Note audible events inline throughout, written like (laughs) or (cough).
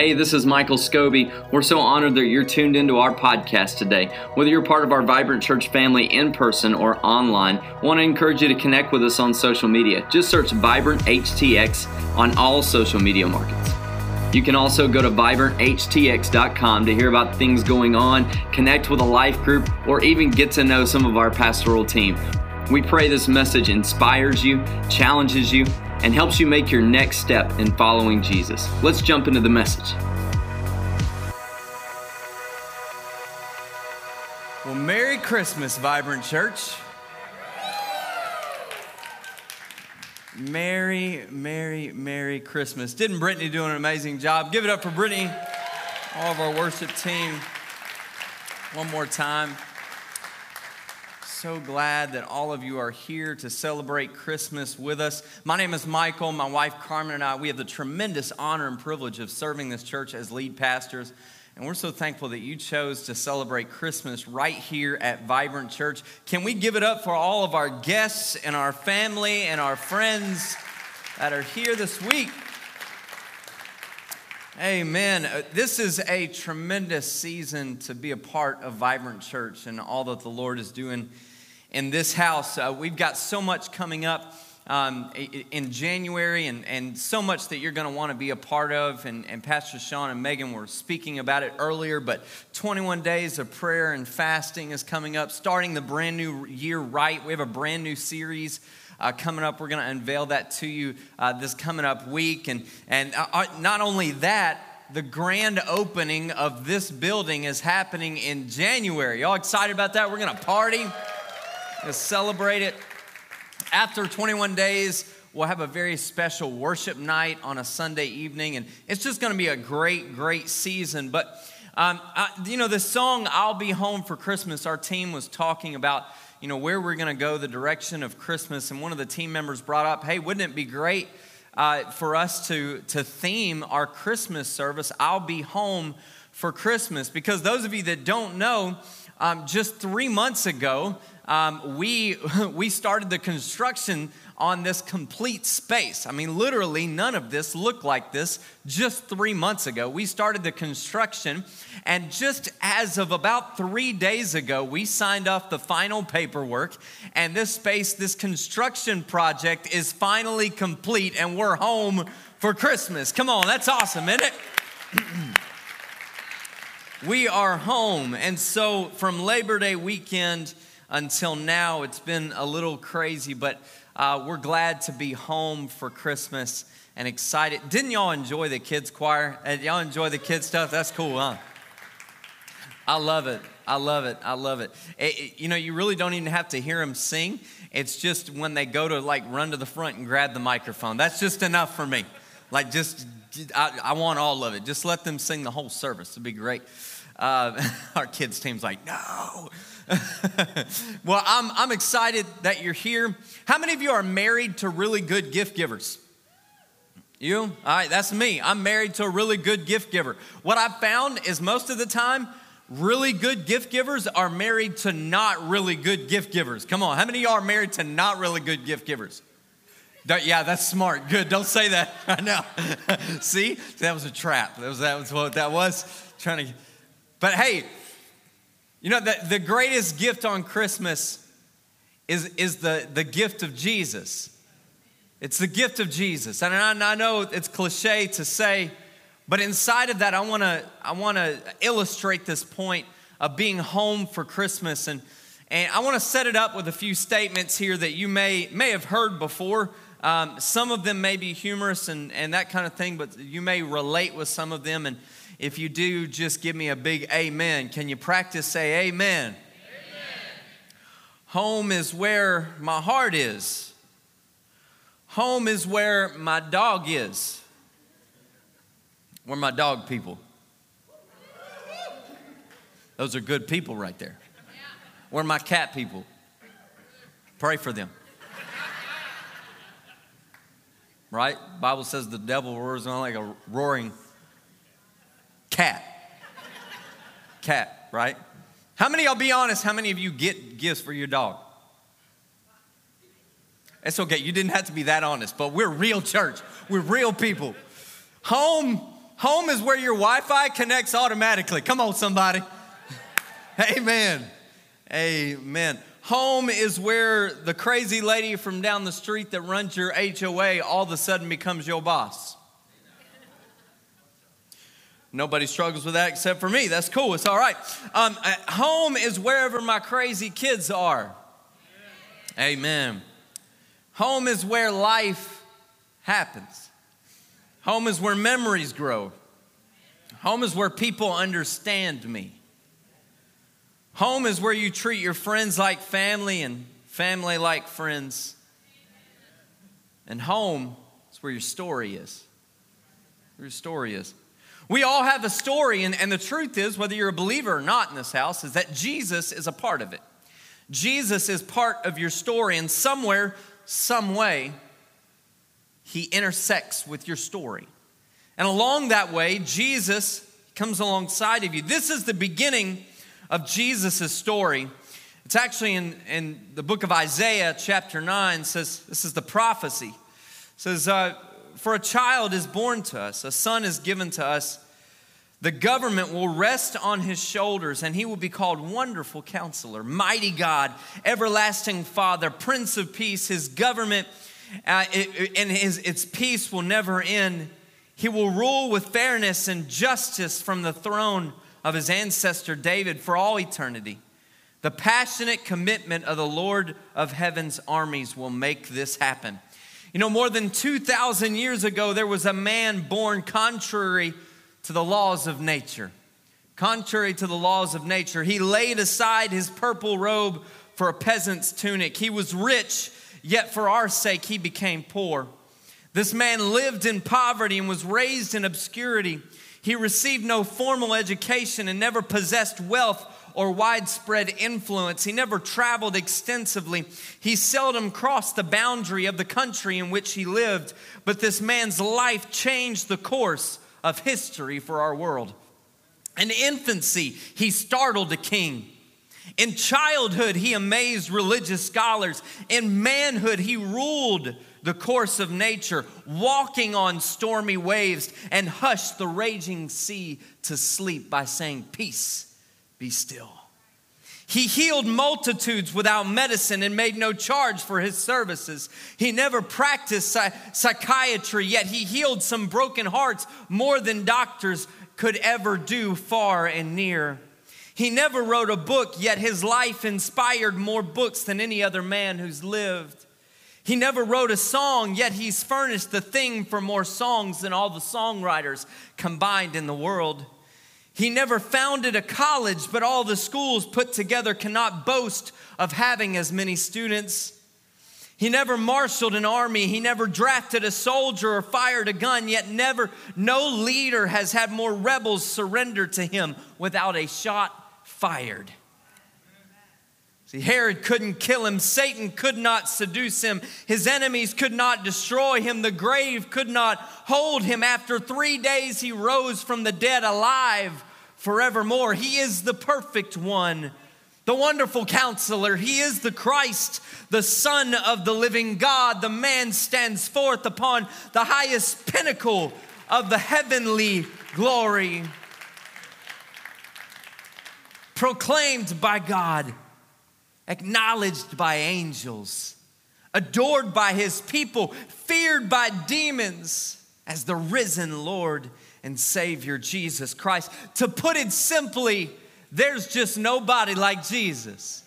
Hey, this is Michael Scobie. We're so honored that you're tuned into our podcast today. Whether you're part of our Vibrant Church family in person or online, I want to encourage you to connect with us on social media. Just search Vibrant HTX on all social media markets. You can also go to vibranthtx.com to hear about things going on, connect with a life group, or even get to know some of our pastoral team. We pray this message inspires you, challenges you, and helps you make your next step in following Jesus. Let's jump into the message. Well, Merry Christmas, Vibrant Church. Merry, Merry, Merry Christmas. Didn't Brittany do an amazing job? Give it up for Brittany, all of our worship team. One more time so glad that all of you are here to celebrate Christmas with us. My name is Michael. My wife Carmen and I, we have the tremendous honor and privilege of serving this church as lead pastors. And we're so thankful that you chose to celebrate Christmas right here at Vibrant Church. Can we give it up for all of our guests and our family and our friends that are here this week? Amen. Uh, this is a tremendous season to be a part of Vibrant Church and all that the Lord is doing in this house. Uh, we've got so much coming up um, in January and, and so much that you're going to want to be a part of. And, and Pastor Sean and Megan were speaking about it earlier, but 21 days of prayer and fasting is coming up, starting the brand new year right. We have a brand new series. Uh, coming up, we're going to unveil that to you uh, this coming up week. And, and uh, uh, not only that, the grand opening of this building is happening in January. Y'all excited about that? We're going to party to celebrate it. After 21 days, we'll have a very special worship night on a Sunday evening, and it's just going to be a great, great season. But um, I, you know, the song "I'll Be Home for Christmas," our team was talking about, you know, where we're going to go, the direction of Christmas, and one of the team members brought up, "Hey, wouldn't it be great uh, for us to to theme our Christmas service? I'll be home for Christmas." Because those of you that don't know, um, just three months ago, um, we, (laughs) we started the construction on this complete space. I mean, literally, none of this looked like this just three months ago. We started the construction, and just as of about three days ago, we signed off the final paperwork, and this space, this construction project is finally complete, and we're home for Christmas. Come on, that's awesome, isn't it? (clears throat) we are home, and so from Labor Day weekend, until now. It's been a little crazy, but uh, we're glad to be home for Christmas and excited. Didn't y'all enjoy the kids' choir? Did y'all enjoy the kids' stuff? That's cool, huh? I love it. I love it. I love it. it, it you know, you really don't even have to hear them sing. It's just when they go to like run to the front and grab the microphone. That's just enough for me. Like, just, I, I want all of it. Just let them sing the whole service. It'd be great. Uh, (laughs) our kids' team's like, no. (laughs) well, I'm, I'm excited that you're here. How many of you are married to really good gift givers? You? All right, that's me. I'm married to a really good gift giver. What I've found is most of the time, really good gift givers are married to not really good gift givers. Come on, how many of y'all are married to not really good gift givers? Yeah, that's smart. Good. Don't say that. (laughs) I know. (laughs) See, that was a trap. That was that was what that was. Trying to. But hey, you know, the, the greatest gift on Christmas is, is the, the gift of Jesus. It's the gift of Jesus. And I, I know it's cliche to say, but inside of that, I wanna, I wanna illustrate this point of being home for Christmas. And, and I wanna set it up with a few statements here that you may, may have heard before. Um, some of them may be humorous and, and that kind of thing, but you may relate with some of them. And if you do, just give me a big amen. Can you practice say amen? amen? Home is where my heart is. Home is where my dog is. Where my dog people. Those are good people right there. Where my cat people. Pray for them. Right? Bible says the devil roars on like a roaring Cat. Cat, right? How many, I'll be honest, how many of you get gifts for your dog? It's okay, you didn't have to be that honest, but we're real church. We're real people. Home, Home is where your Wi Fi connects automatically. Come on, somebody. (laughs) Amen. Amen. Home is where the crazy lady from down the street that runs your HOA all of a sudden becomes your boss. Nobody struggles with that except for me. That's cool. It's all right. Um, uh, home is wherever my crazy kids are. Amen. Home is where life happens. Home is where memories grow. Home is where people understand me. Home is where you treat your friends like family and family like friends. And home is where your story is. Where your story is. We all have a story, and, and the truth is, whether you're a believer or not in this house, is that Jesus is a part of it. Jesus is part of your story, and somewhere, some way, he intersects with your story. And along that way, Jesus comes alongside of you. This is the beginning of Jesus' story. It's actually in, in the book of Isaiah, chapter 9, says this is the prophecy. It says, uh, For a child is born to us, a son is given to us. The government will rest on his shoulders, and he will be called Wonderful Counselor, Mighty God, Everlasting Father, Prince of Peace. His government uh, it, and his, its peace will never end. He will rule with fairness and justice from the throne of his ancestor David for all eternity. The passionate commitment of the Lord of heaven's armies will make this happen. You know, more than 2,000 years ago, there was a man born contrary to the laws of nature. Contrary to the laws of nature, he laid aside his purple robe for a peasant's tunic. He was rich yet for our sake he became poor. This man lived in poverty and was raised in obscurity. He received no formal education and never possessed wealth or widespread influence. He never traveled extensively. He seldom crossed the boundary of the country in which he lived. But this man's life changed the course of history for our world. In infancy, he startled a king. In childhood, he amazed religious scholars. In manhood, he ruled the course of nature, walking on stormy waves, and hushed the raging sea to sleep by saying, Peace, be still. He healed multitudes without medicine and made no charge for his services. He never practiced psychiatry, yet he healed some broken hearts more than doctors could ever do far and near. He never wrote a book, yet his life inspired more books than any other man who's lived. He never wrote a song, yet he's furnished the thing for more songs than all the songwriters combined in the world. He never founded a college, but all the schools put together cannot boast of having as many students. He never marshaled an army. He never drafted a soldier or fired a gun, yet never, no leader has had more rebels surrender to him without a shot fired. See, Herod couldn't kill him. Satan could not seduce him. His enemies could not destroy him. The grave could not hold him. After three days, he rose from the dead alive forevermore. He is the perfect one, the wonderful counselor. He is the Christ, the Son of the living God. The man stands forth upon the highest pinnacle of the heavenly glory proclaimed by God, acknowledged by angels, adored by his people, feared by demons as the risen Lord and Savior Jesus Christ. To put it simply, there's just nobody like Jesus.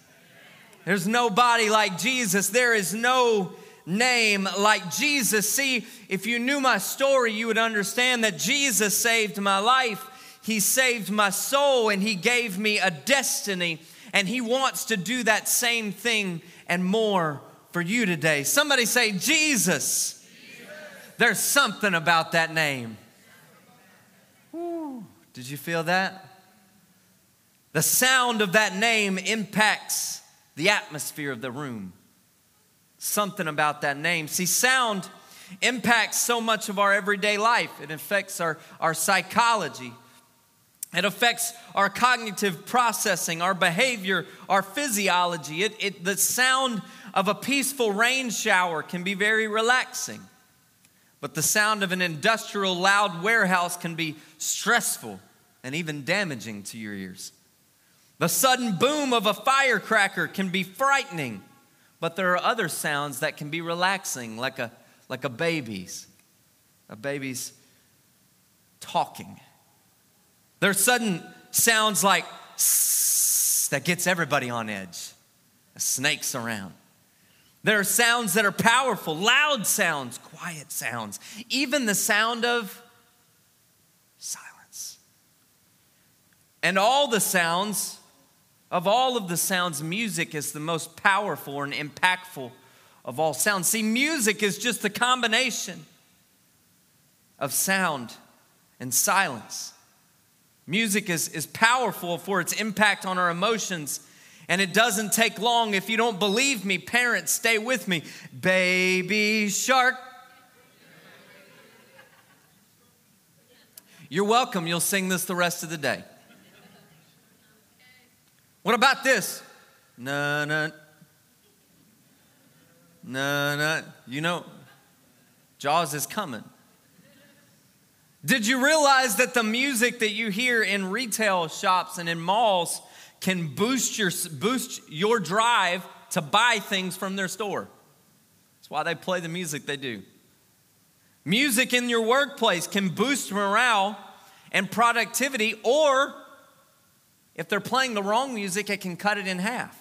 There's nobody like Jesus. There is no name like Jesus. See, if you knew my story, you would understand that Jesus saved my life. He saved my soul and He gave me a destiny. And He wants to do that same thing and more for you today. Somebody say, Jesus. Jesus. There's something about that name. Woo. Did you feel that? The sound of that name impacts the atmosphere of the room. Something about that name. See, sound impacts so much of our everyday life, it affects our, our psychology. It affects our cognitive processing, our behavior, our physiology. It, it, the sound of a peaceful rain shower can be very relaxing. But the sound of an industrial loud warehouse can be stressful and even damaging to your ears. The sudden boom of a firecracker can be frightening, but there are other sounds that can be relaxing, like a, like a baby's. A baby's talking. There's sudden sounds like that gets everybody on edge. Snakes around. There are sounds that are powerful, loud sounds, quiet sounds, even the sound of silence. And all the sounds, of all of the sounds, music is the most powerful and impactful of all sounds. See, music is just a combination of sound and silence. Music is, is powerful for its impact on our emotions and it doesn't take long. If you don't believe me, parents, stay with me. Baby shark. You're welcome. You'll sing this the rest of the day. What about this? Na na. Na na. You know, Jaws is coming. Did you realize that the music that you hear in retail shops and in malls can boost your, boost your drive to buy things from their store. That's why they play the music they do. Music in your workplace can boost morale and productivity, or if they're playing the wrong music, it can cut it in half.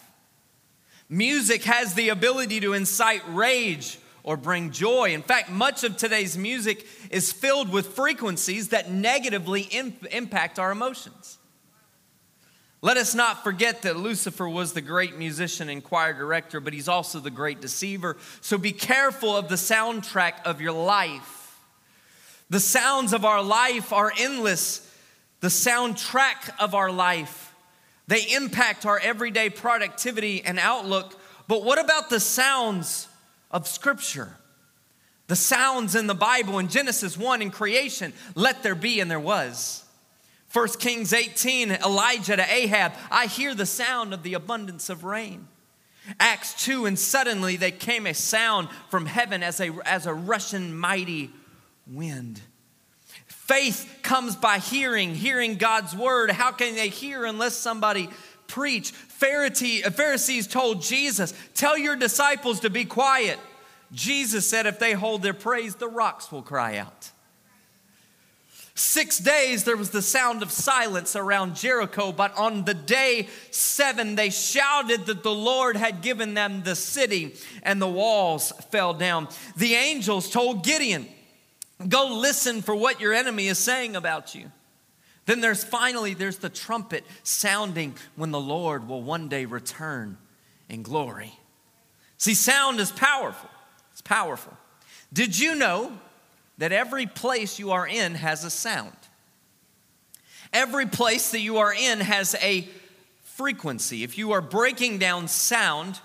Music has the ability to incite rage or bring joy. In fact, much of today's music is filled with frequencies that negatively imp- impact our emotions. Let us not forget that Lucifer was the great musician and choir director, but he's also the great deceiver. So be careful of the soundtrack of your life. The sounds of our life are endless. The soundtrack of our life, they impact our everyday productivity and outlook. But what about the sounds of Scripture? The sounds in the Bible in Genesis 1 in creation, let there be, and there was. 1 Kings 18, Elijah to Ahab, I hear the sound of the abundance of rain. Acts 2, and suddenly there came a sound from heaven as a, as a rushing mighty wind. Faith comes by hearing, hearing God's word. How can they hear unless somebody preach? Uh, Pharisees told Jesus, Tell your disciples to be quiet. Jesus said, If they hold their praise, the rocks will cry out. Six days there was the sound of silence around Jericho, but on the day seven they shouted that the Lord had given them the city and the walls fell down. The angels told Gideon, Go listen for what your enemy is saying about you. Then there's finally there's the trumpet sounding when the Lord will one day return in glory. See, sound is powerful. It's powerful. Did you know that every place you are in has a sound. Every place that you are in has a frequency. If you are breaking down sound,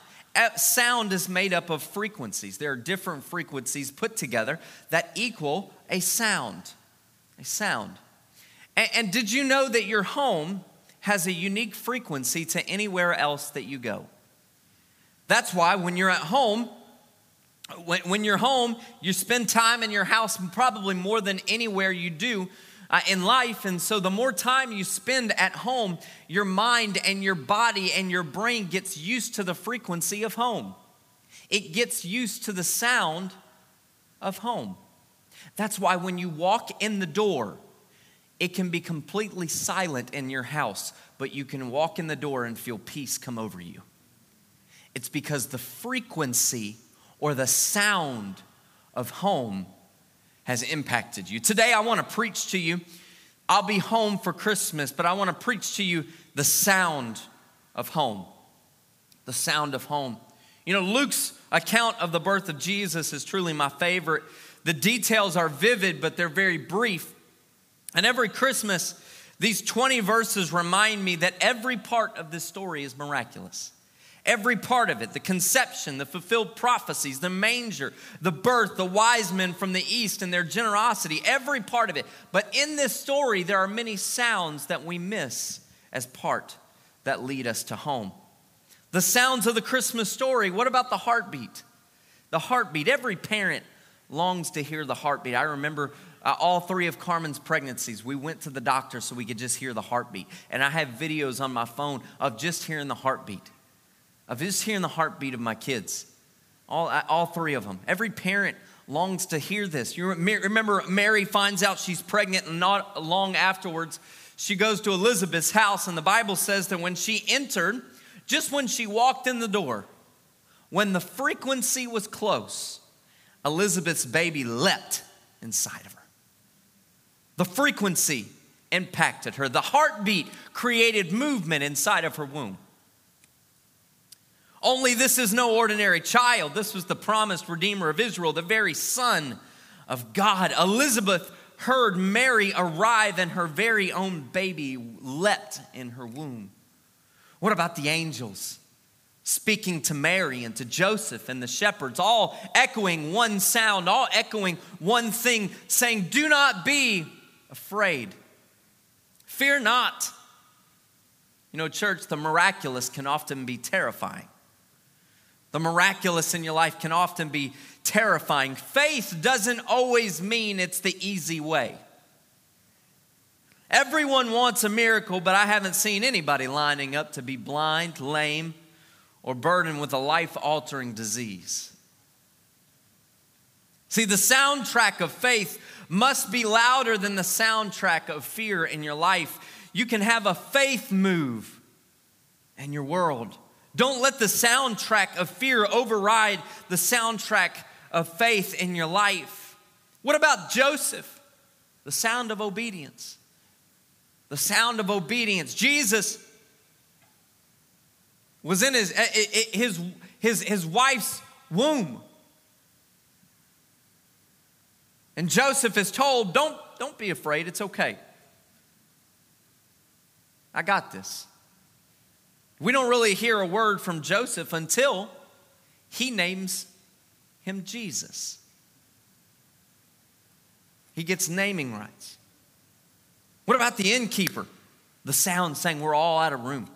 sound is made up of frequencies. There are different frequencies put together that equal a sound. A sound. And, and did you know that your home has a unique frequency to anywhere else that you go? That's why when you're at home, when, when you're home, you spend time in your house probably more than anywhere you do uh, in life. And so, the more time you spend at home, your mind and your body and your brain gets used to the frequency of home. It gets used to the sound of home. That's why when you walk in the door, it can be completely silent in your house, but you can walk in the door and feel peace come over you. It's because the frequency or the sound of home has impacted you. Today, I want to preach to you. I'll be home for Christmas, but I want to preach to you the sound of home. The sound of home. You know, Luke's account of the birth of Jesus is truly my favorite. The details are vivid, but they're very brief. And every Christmas, these 20 verses remind me that every part of this story is miraculous. Every part of it the conception, the fulfilled prophecies, the manger, the birth, the wise men from the east and their generosity, every part of it. But in this story, there are many sounds that we miss as part that lead us to home. The sounds of the Christmas story. What about the heartbeat? The heartbeat. Every parent longs to hear the heartbeat. I remember uh, all three of Carmen's pregnancies. We went to the doctor so we could just hear the heartbeat. And I have videos on my phone of just hearing the heartbeat, of just hearing the heartbeat of my kids. All, all three of them. Every parent longs to hear this. You remember Mary finds out she's pregnant, and not long afterwards, she goes to Elizabeth's house, and the Bible says that when she entered, just when she walked in the door, when the frequency was close, Elizabeth's baby leapt inside of her. The frequency impacted her, the heartbeat created movement inside of her womb. Only this is no ordinary child. This was the promised Redeemer of Israel, the very Son of God. Elizabeth heard Mary arrive, and her very own baby leapt in her womb. What about the angels? Speaking to Mary and to Joseph and the shepherds, all echoing one sound, all echoing one thing, saying, Do not be afraid. Fear not. You know, church, the miraculous can often be terrifying. The miraculous in your life can often be terrifying. Faith doesn't always mean it's the easy way. Everyone wants a miracle, but I haven't seen anybody lining up to be blind, lame, or burdened with a life altering disease. See, the soundtrack of faith must be louder than the soundtrack of fear in your life. You can have a faith move in your world. Don't let the soundtrack of fear override the soundtrack of faith in your life. What about Joseph? The sound of obedience. The sound of obedience. Jesus was in his, eh, eh, eh, his, his, his wife's womb. And Joseph is told, don't, don't be afraid, it's okay. I got this. We don't really hear a word from Joseph until he names him Jesus. He gets naming rights. What about the innkeeper? The sound saying, We're all out of room.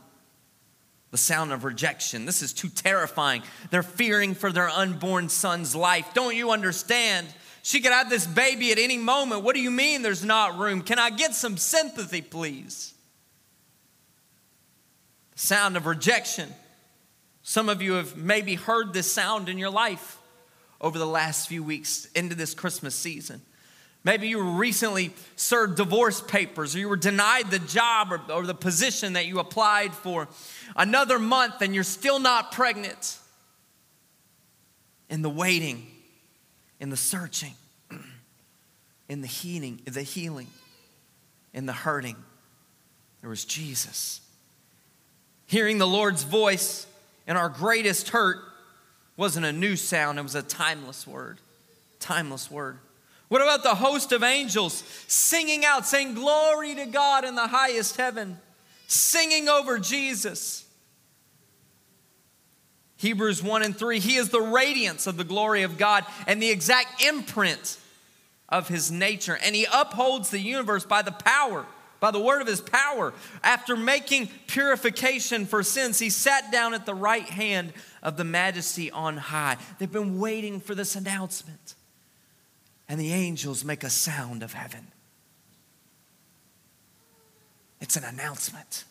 The sound of rejection. This is too terrifying. They're fearing for their unborn son's life. Don't you understand? She could have this baby at any moment. What do you mean there's not room? Can I get some sympathy, please? The sound of rejection. Some of you have maybe heard this sound in your life over the last few weeks into this Christmas season. Maybe you recently served divorce papers, or you were denied the job or, or, the position that you applied for another month and you're still not pregnant. In the waiting, in the searching, in the healing, the healing, in the hurting, there was Jesus. Hearing the Lord's voice in our greatest hurt wasn't a new sound, it was a timeless word. Timeless word. What about the host of angels singing out, saying, Glory to God in the highest heaven, singing over Jesus? Hebrews 1 and 3, He is the radiance of the glory of God and the exact imprint of His nature, and He upholds the universe by the power by the word of his power. After making purification for sins, he sat down at the right hand of the majesty on high. They've been waiting for this announcement. And the angels make a sound of heaven. It's an announcement.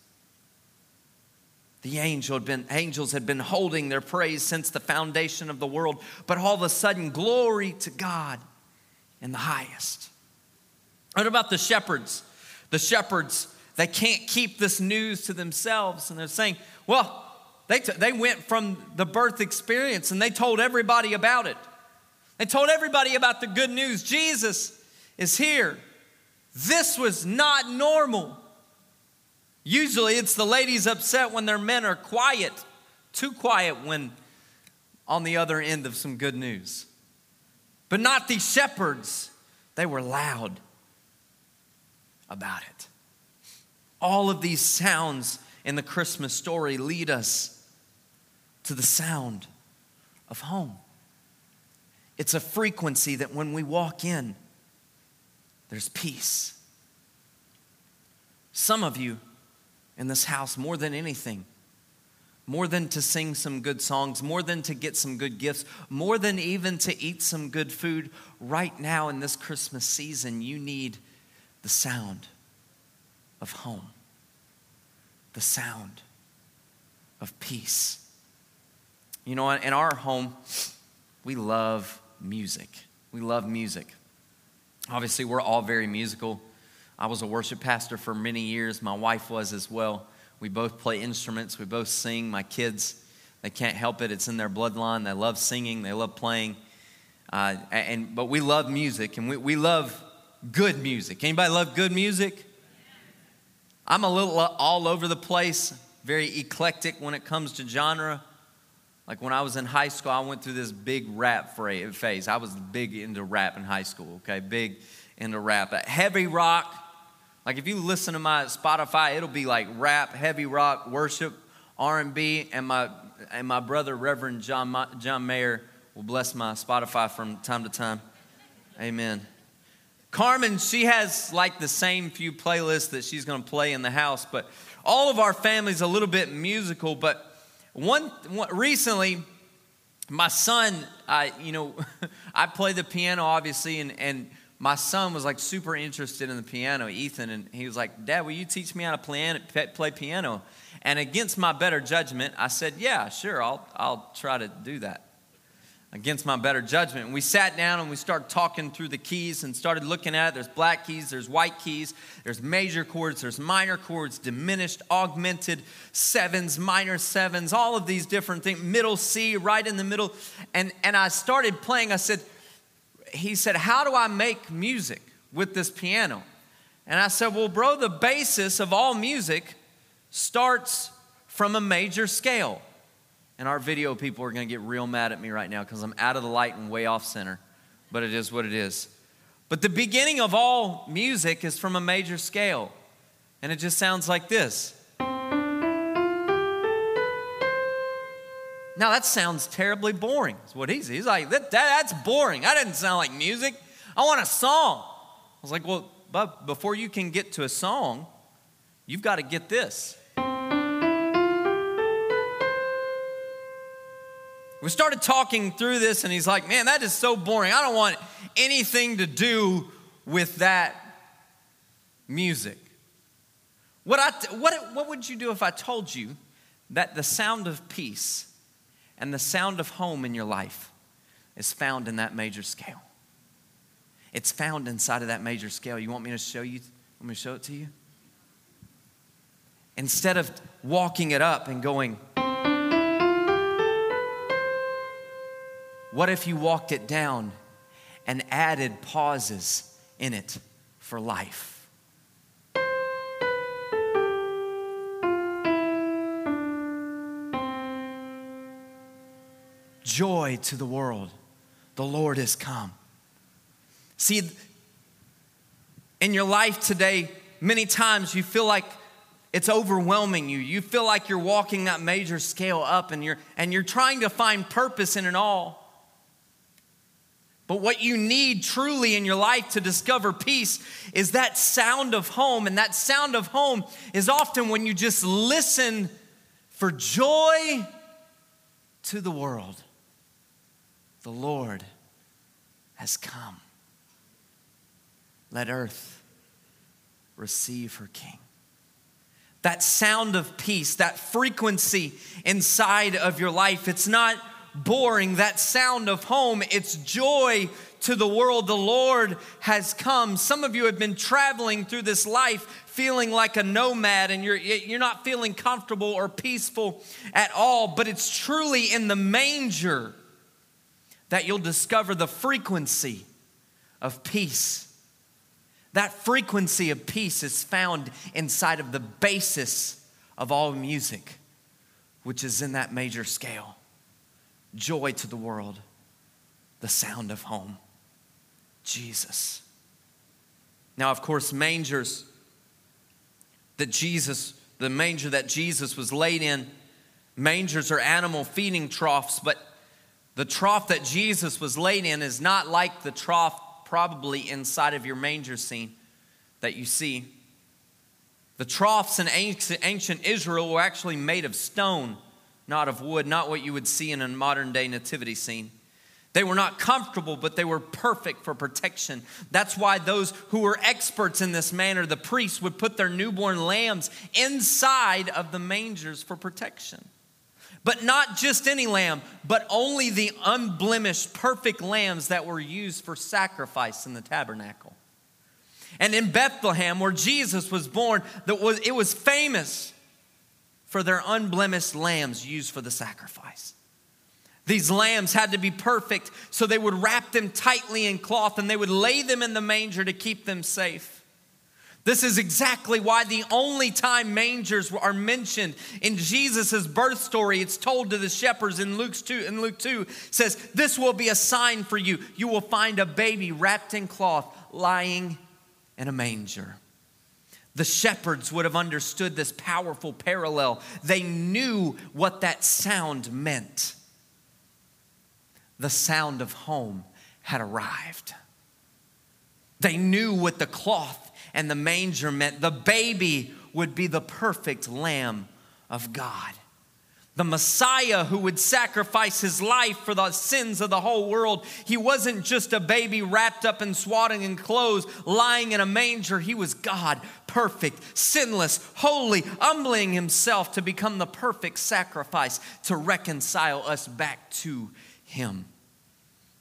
The angel had been, angels had been holding their praise since the foundation of the world, but all of a sudden, glory to God in the highest. What about the shepherds? The shepherds, they can't keep this news to themselves. And they're saying, well, they, t- they went from the birth experience and they told everybody about it. They told everybody about the good news. Jesus is here. This was not normal. Usually it's the ladies upset when their men are quiet, too quiet when on the other end of some good news. But not these shepherds. They were loud about it. All of these sounds in the Christmas story lead us to the sound of home. It's a frequency that when we walk in, there's peace. Some of you in this house, more than anything, more than to sing some good songs, more than to get some good gifts, more than even to eat some good food, right now in this Christmas season, you need the sound of home, the sound of peace. You know, in our home, we love music. We love music. Obviously, we're all very musical. I was a worship pastor for many years, my wife was as well. We both play instruments, we both sing. My kids, they can't help it. It's in their bloodline. They love singing, they love playing. Uh, and, but we love music and we, we love good music. Anybody love good music? I'm a little all over the place, very eclectic when it comes to genre. Like when I was in high school, I went through this big rap phase. I was big into rap in high school, okay? Big into rap. Heavy rock, like if you listen to my Spotify, it'll be like rap, heavy rock, worship, R&B, and my and my brother Reverend John John Mayer will bless my Spotify from time to time. Amen. Carmen, she has like the same few playlists that she's going to play in the house, but all of our family's a little bit musical. But one, one recently, my son, I you know, (laughs) I play the piano obviously, and and my son was like super interested in the piano, Ethan, and he was like, Dad, will you teach me how to play, play piano? And against my better judgment, I said, Yeah, sure, I'll, I'll try to do that. Against my better judgment. And we sat down and we started talking through the keys and started looking at it. There's black keys, there's white keys, there's major chords, there's minor chords, diminished, augmented, sevens, minor sevens, all of these different things, middle C, right in the middle. And, and I started playing. I said, he said, How do I make music with this piano? And I said, Well, bro, the basis of all music starts from a major scale. And our video people are going to get real mad at me right now because I'm out of the light and way off center. But it is what it is. But the beginning of all music is from a major scale. And it just sounds like this. Now that sounds terribly boring. Is what he's. He's like, that, that, that's boring. That doesn't sound like music. I want a song. I was like, well, but before you can get to a song, you've got to get this. We started talking through this, and he's like, man, that is so boring. I don't want anything to do with that music. What, I, what, what would you do if I told you that the sound of peace and the sound of home in your life is found in that major scale. It's found inside of that major scale. You want me to show you? Let me show it to you? Instead of walking it up and going, what if you walked it down and added pauses in it for life? Joy to the world. The Lord has come. See, in your life today, many times you feel like it's overwhelming you. You feel like you're walking that major scale up and you're, and you're trying to find purpose in it all. But what you need truly in your life to discover peace is that sound of home. And that sound of home is often when you just listen for joy to the world the Lord has come. Let earth receive her King. That sound of peace, that frequency inside of your life, it's not boring. That sound of home, it's joy to the world. The Lord has come. Some of you have been traveling through this life feeling like a nomad and you're, you're not feeling comfortable or peaceful at all, but it's truly in the manger that you'll discover the frequency of peace. That frequency of peace is found inside of the basis of all music, which is in that major scale. Joy to the world, the sound of home, Jesus. Now, of course, mangers that Jesus, the manger that Jesus was laid in, mangers are animal feeding troughs, but the trough that Jesus was laid in is not like the trough probably inside of your manger scene that you see. The troughs in ancient Israel were actually made of stone, not of wood, not what you would see in a modern day nativity scene. They were not comfortable, but they were perfect for protection. That's why those who were experts in this manner, the priests, would put their newborn lambs inside of the mangers for protection. But not just any lamb, but only the unblemished, perfect lambs that were used for sacrifice in the tabernacle. And in Bethlehem, where Jesus was born, that was, it was famous for their unblemished lambs used for the sacrifice. These lambs had to be perfect, so they would wrap them tightly in cloth and they would lay them in the manger to keep them safe. This is exactly why the only time mangers are mentioned in Jesus' birth story, it's told to the shepherds in Luke 2, in Luke 2 says, This will be a sign for you. You will find a baby wrapped in cloth lying in a manger. The shepherds would have understood this powerful parallel. They knew what that sound meant. The sound of home had arrived. They knew what the cloth and the manger meant. The baby would be the perfect Lamb of God. The Messiah who would sacrifice his life for the sins of the whole world. He wasn't just a baby wrapped up in swaddling clothes, lying in a manger. He was God, perfect, sinless, holy, humbling himself to become the perfect sacrifice to reconcile us back to him.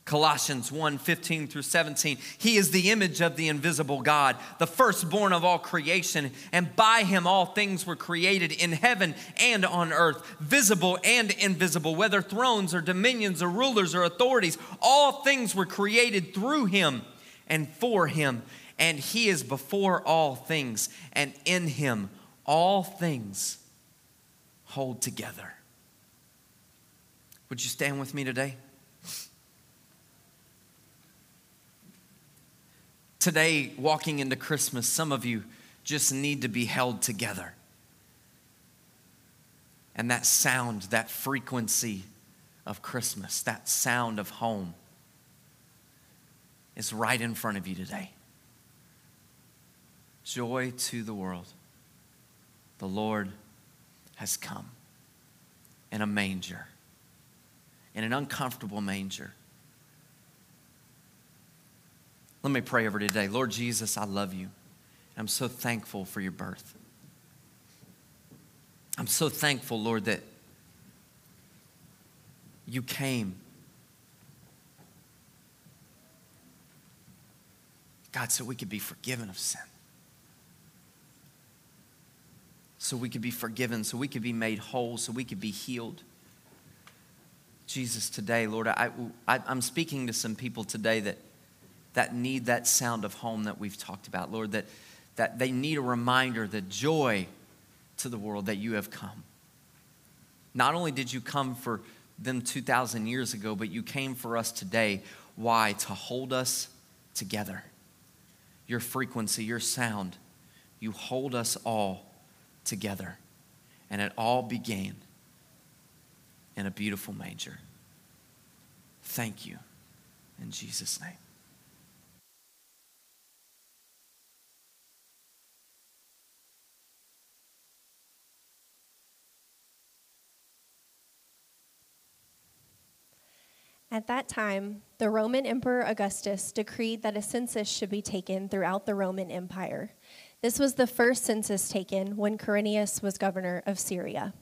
Colossians 1 15 through 17. He is the image of the invisible God, the firstborn of all creation, and by him all things were created in heaven and on earth, visible and invisible, whether thrones or dominions or rulers or authorities. All things were created through him and for him, and he is before all things, and in him all things hold together. Would you stand with me today? Today, walking into Christmas, some of you just need to be held together. And that sound, that frequency of Christmas, that sound of home is right in front of you today. Joy to the world. The Lord has come in a manger, in an uncomfortable manger let me pray over today. Lord Jesus, I love you. I'm so thankful for your birth. I'm so thankful, Lord, that you came. God, so we could be forgiven of sin. So we could be forgiven, so we could be made whole, so we could be healed. Jesus, today, Lord, I, I, am speaking to some people today that that need that sound of home that we've talked about, Lord, that, that they need a reminder, the joy to the world that you have come. Not only did you come for them 2,000 years ago, but you came for us today. Why? To hold us together. Your frequency, your sound, you hold us all together. And it all began in a beautiful manger. Thank you. In Jesus' name. At that time, the Roman Emperor Augustus decreed that a census should be taken throughout the Roman Empire. This was the first census taken when Quirinius was governor of Syria.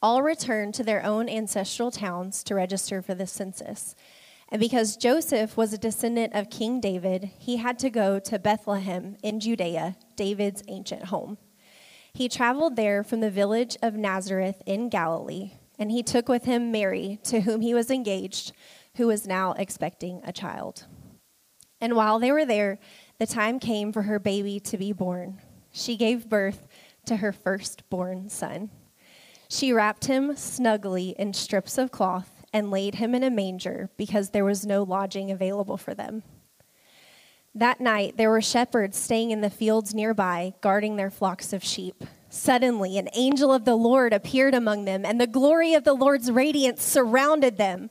All returned to their own ancestral towns to register for the census. And because Joseph was a descendant of King David, he had to go to Bethlehem in Judea, David's ancient home. He traveled there from the village of Nazareth in Galilee and he took with him Mary, to whom he was engaged, who was now expecting a child. And while they were there, the time came for her baby to be born. She gave birth to her firstborn son. She wrapped him snugly in strips of cloth and laid him in a manger because there was no lodging available for them. That night, there were shepherds staying in the fields nearby, guarding their flocks of sheep. Suddenly, an angel of the Lord appeared among them, and the glory of the Lord's radiance surrounded them.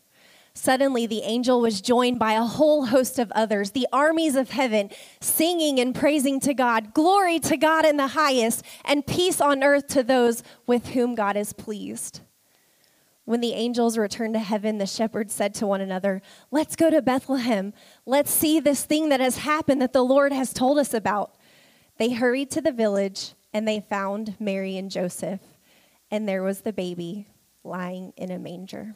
Suddenly, the angel was joined by a whole host of others, the armies of heaven, singing and praising to God. Glory to God in the highest, and peace on earth to those with whom God is pleased. When the angels returned to heaven, the shepherds said to one another, Let's go to Bethlehem. Let's see this thing that has happened that the Lord has told us about. They hurried to the village, and they found Mary and Joseph, and there was the baby lying in a manger.